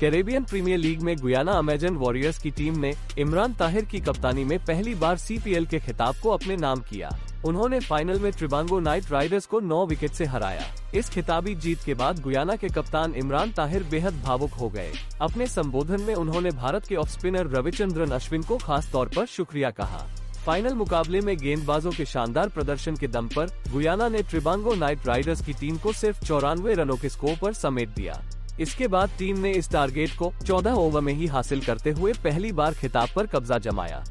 Caribbean premiere league में Guyana Amazon Warriors की team ने इमरान ताहिर की कप्तानी में पहली बार सीपीएल के खिताब को अपने नाम किया। उन्होंने फाइनल में त्रिबांगो नाइट राइडर्स को 9 विकेट से हराया। इस खिताबी जीत के बाद गुयाना के कप्तान इमरान ताहिर बेहद भावुक हो गए। अपने संबोधन में उन्होंने भारत के ऑफ़ स्पिनर रविचंद्रन अश्विन को खास तौर पर शुक्रिया कहा। फाइनल मुकाबले में गेंदबाजों के शानदार प्रदर्शन के दम पर गुयाना ने ट्रिबांगो नाइट राइडर्स की टीम को सिर्फ़ चौरानवे रनों के स्कोर पर समेट दिया। इसके बाद टीम ने इस टारगेट को 14 ओवर में ही हासिल करते हुए पहली बार खिताब पर कब्जा जमाया।